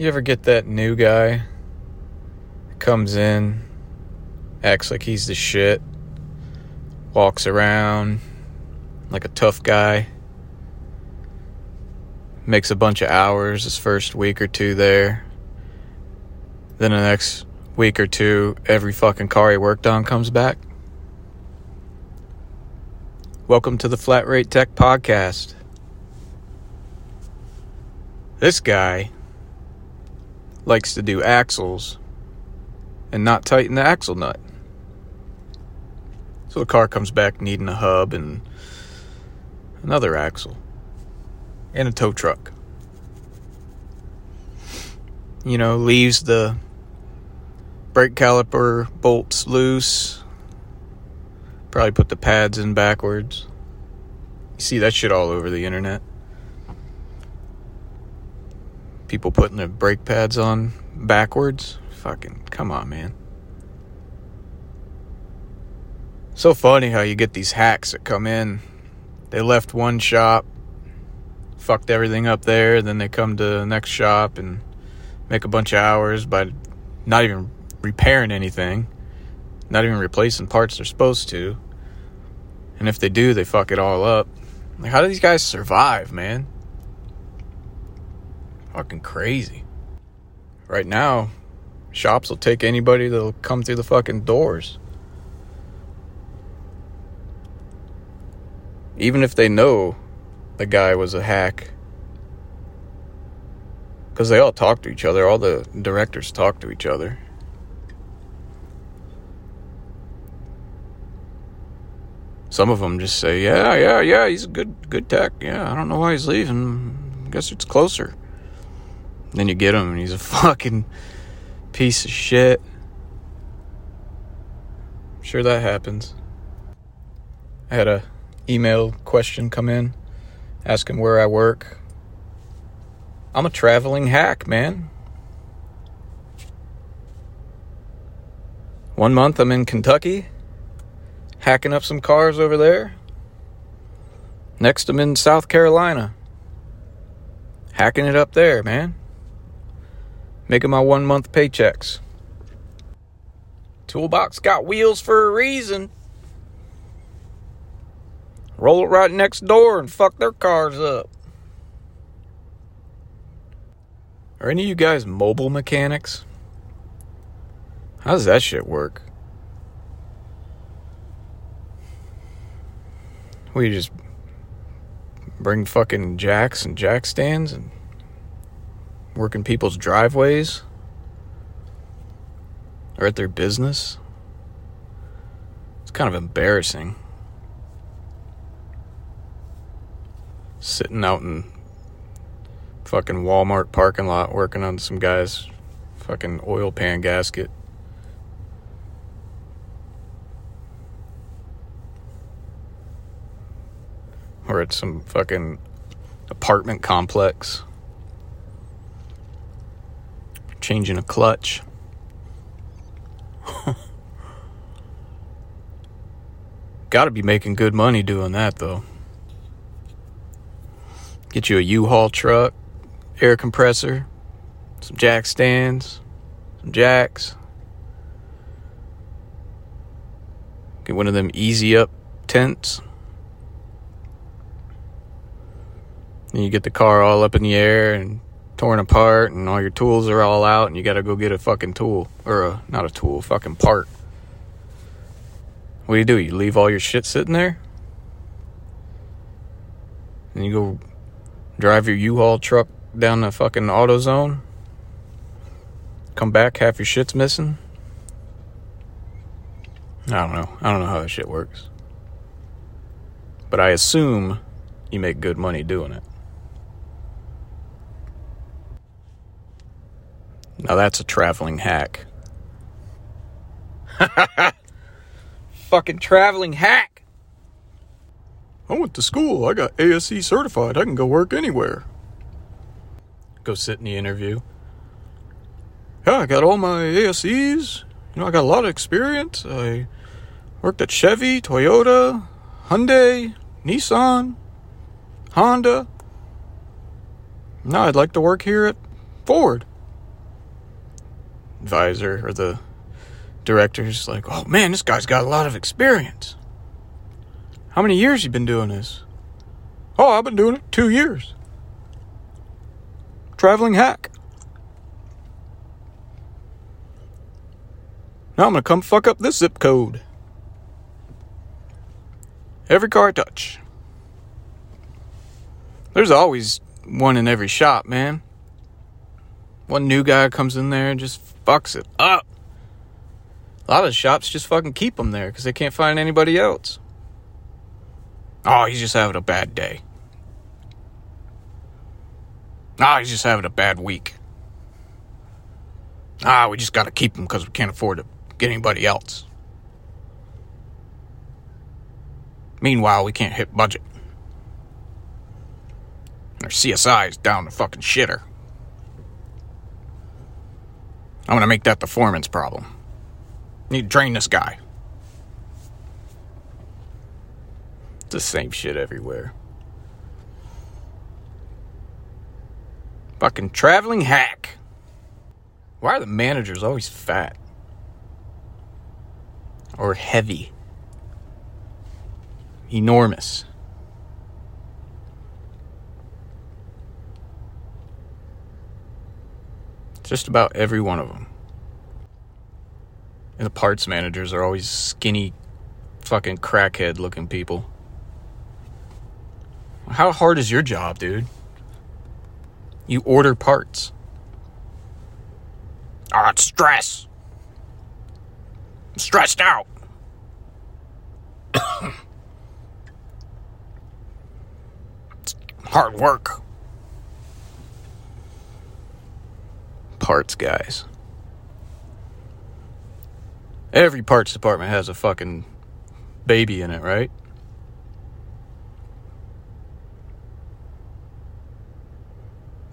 You ever get that new guy comes in, acts like he's the shit, walks around like a tough guy, makes a bunch of hours his first week or two there. Then the next week or two, every fucking car he worked on comes back. Welcome to the Flat Rate Tech Podcast. This guy likes to do axles and not tighten the axle nut. So the car comes back needing a hub and another axle and a tow truck. You know, leaves the brake caliper bolts loose. Probably put the pads in backwards. You see that shit all over the internet. People putting their brake pads on backwards. Fucking come on, man. So funny how you get these hacks that come in. They left one shop, fucked everything up there, then they come to the next shop and make a bunch of hours by not even repairing anything, not even replacing parts they're supposed to. And if they do, they fuck it all up. Like, how do these guys survive, man? Fucking crazy. Right now, shops will take anybody that'll come through the fucking doors. Even if they know the guy was a hack. Because they all talk to each other, all the directors talk to each other. Some of them just say, "Yeah, yeah, yeah, he's a good good tech. Yeah, I don't know why he's leaving. I guess it's closer." Then you get him and he's a fucking piece of shit. I'm sure that happens. I had a email question come in asking where I work. I'm a traveling hack, man. One month I'm in Kentucky, hacking up some cars over there. Next I'm in South Carolina, hacking it up there, man making my one month paychecks. Toolbox got wheels for a reason. Roll it right next door and fuck their cars up. Are any of you guys mobile mechanics? How does that shit work? We just bring fucking jacks and jack stands and working people's driveways or at their business. It's kind of embarrassing. Sitting out in fucking Walmart parking lot working on some guy's fucking oil pan gasket. Or at some fucking apartment complex changing a clutch. Gotta be making good money doing that though. Get you a U-Haul truck, air compressor, some jack stands, some jacks. Get one of them easy up tents. And you get the car all up in the air and torn apart and all your tools are all out and you got to go get a fucking tool or a not a tool, fucking part. What do you do? You leave all your shit sitting there? And you go drive your U-Haul truck down the fucking AutoZone? Come back, half your shit's missing? I don't know. I don't know how that shit works. But I assume you make good money doing it. Now that's a traveling hack. Fucking traveling hack. I went to school. I got ASE certified. I can go work anywhere. Go sit in the interview. Yeah, I got all my ASEs. You know, I got a lot of experience. I worked at Chevy, Toyota, Hyundai, Nissan, Honda. Now I'd like to work here at Ford. Advisor or the director's like, oh man, this guy's got a lot of experience. How many years you been doing this? Oh, I've been doing it two years. Traveling hack. Now I'm gonna come fuck up this zip code. Every car I touch. There's always one in every shop, man. One new guy comes in there and just fucks it up. A lot of shops just fucking keep them there because they can't find anybody else. Oh, he's just having a bad day. Ah, he's just having a bad week. Ah, we just got to keep him because we can't afford to get anybody else. Meanwhile, we can't hit budget. Our CSI is down the fucking shitter. I'm gonna make that the foreman's problem. Need to train this guy. It's the same shit everywhere. Fucking traveling hack. Why are the managers always fat? Or heavy? Enormous. Just about every one of them. And the parts managers are always skinny, fucking crackhead looking people. How hard is your job, dude? You order parts. Ah, oh, stress. I'm stressed out. it's hard work. Parts guys. Every parts department has a fucking baby in it, right?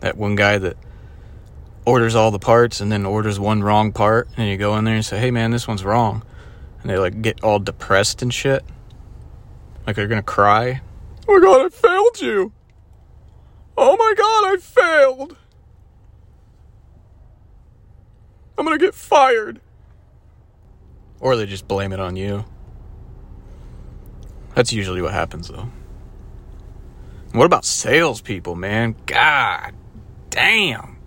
That one guy that orders all the parts and then orders one wrong part, and you go in there and say, "Hey, man, this one's wrong," and they like get all depressed and shit, like they're gonna cry. Oh my god, I failed you! Oh my god, I failed! I'm gonna get fired. Or they just blame it on you. That's usually what happens, though. What about salespeople, man? God damn.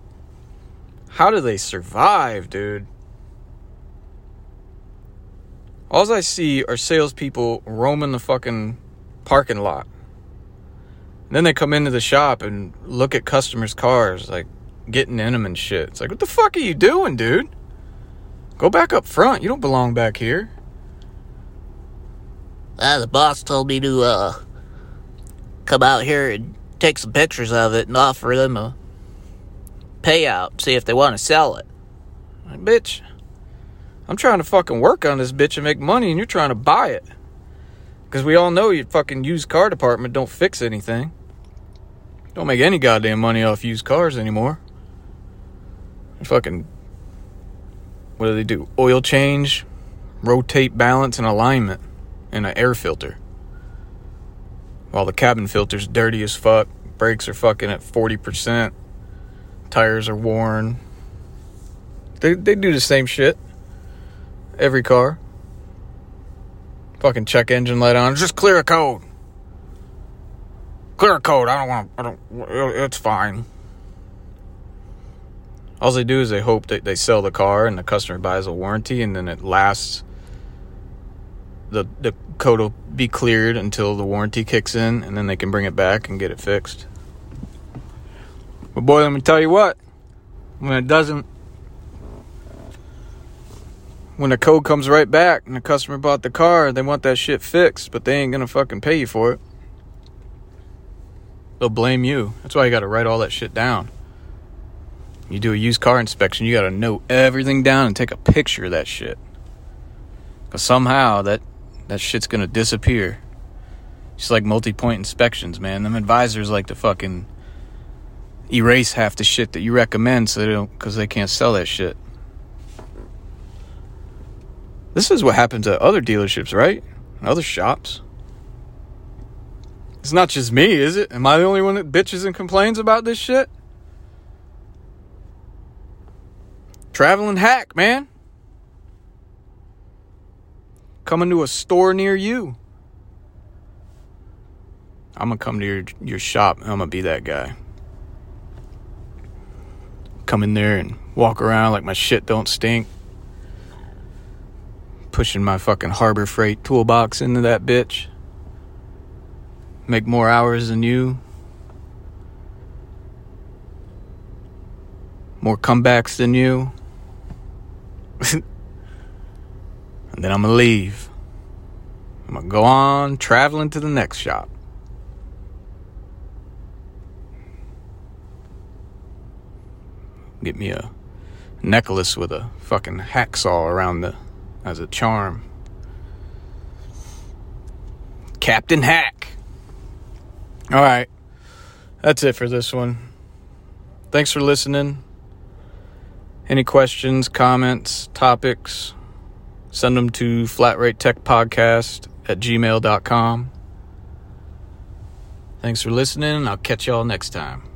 How do they survive, dude? All I see are salespeople roaming the fucking parking lot. And then they come into the shop and look at customers' cars, like getting in them and shit. It's like, what the fuck are you doing, dude? Go back up front. You don't belong back here. Uh, the boss told me to uh, come out here and take some pictures of it and offer them a payout, see if they want to sell it. Like, bitch, I'm trying to fucking work on this bitch and make money, and you're trying to buy it. Because we all know your fucking used car department don't fix anything. Don't make any goddamn money off used cars anymore. Fucking what do they do? Oil change, rotate balance, and alignment, and an air filter. While the cabin filter's dirty as fuck, brakes are fucking at 40%, tires are worn. They, they do the same shit. Every car. Fucking check engine light on. Just clear a code. Clear a code. I don't want. I don't. It's fine. All they do is they hope that they sell the car and the customer buys a warranty and then it lasts. The, the code will be cleared until the warranty kicks in and then they can bring it back and get it fixed. But boy, let me tell you what, when it doesn't, when the code comes right back and the customer bought the car, they want that shit fixed, but they ain't gonna fucking pay you for it. They'll blame you. That's why you gotta write all that shit down. You do a used car inspection, you got to note everything down and take a picture of that shit. Cause somehow that that shit's gonna disappear. Just like multi-point inspections, man. Them advisors like to fucking erase half the shit that you recommend, so they don't, because they can't sell that shit. This is what happens at other dealerships, right? other shops. It's not just me, is it? Am I the only one that bitches and complains about this shit? Traveling hack, man. Coming to a store near you. I'm gonna come to your your shop. I'm gonna be that guy. Come in there and walk around like my shit don't stink. Pushing my fucking Harbor Freight toolbox into that bitch. Make more hours than you. More comebacks than you. and then I'm gonna leave. I'm gonna go on traveling to the next shop. Get me a necklace with a fucking hacksaw around the as a charm. Captain Hack. All right. That's it for this one. Thanks for listening. Any questions, comments, topics, send them to flatratetechpodcast at gmail.com. Thanks for listening. I'll catch y'all next time.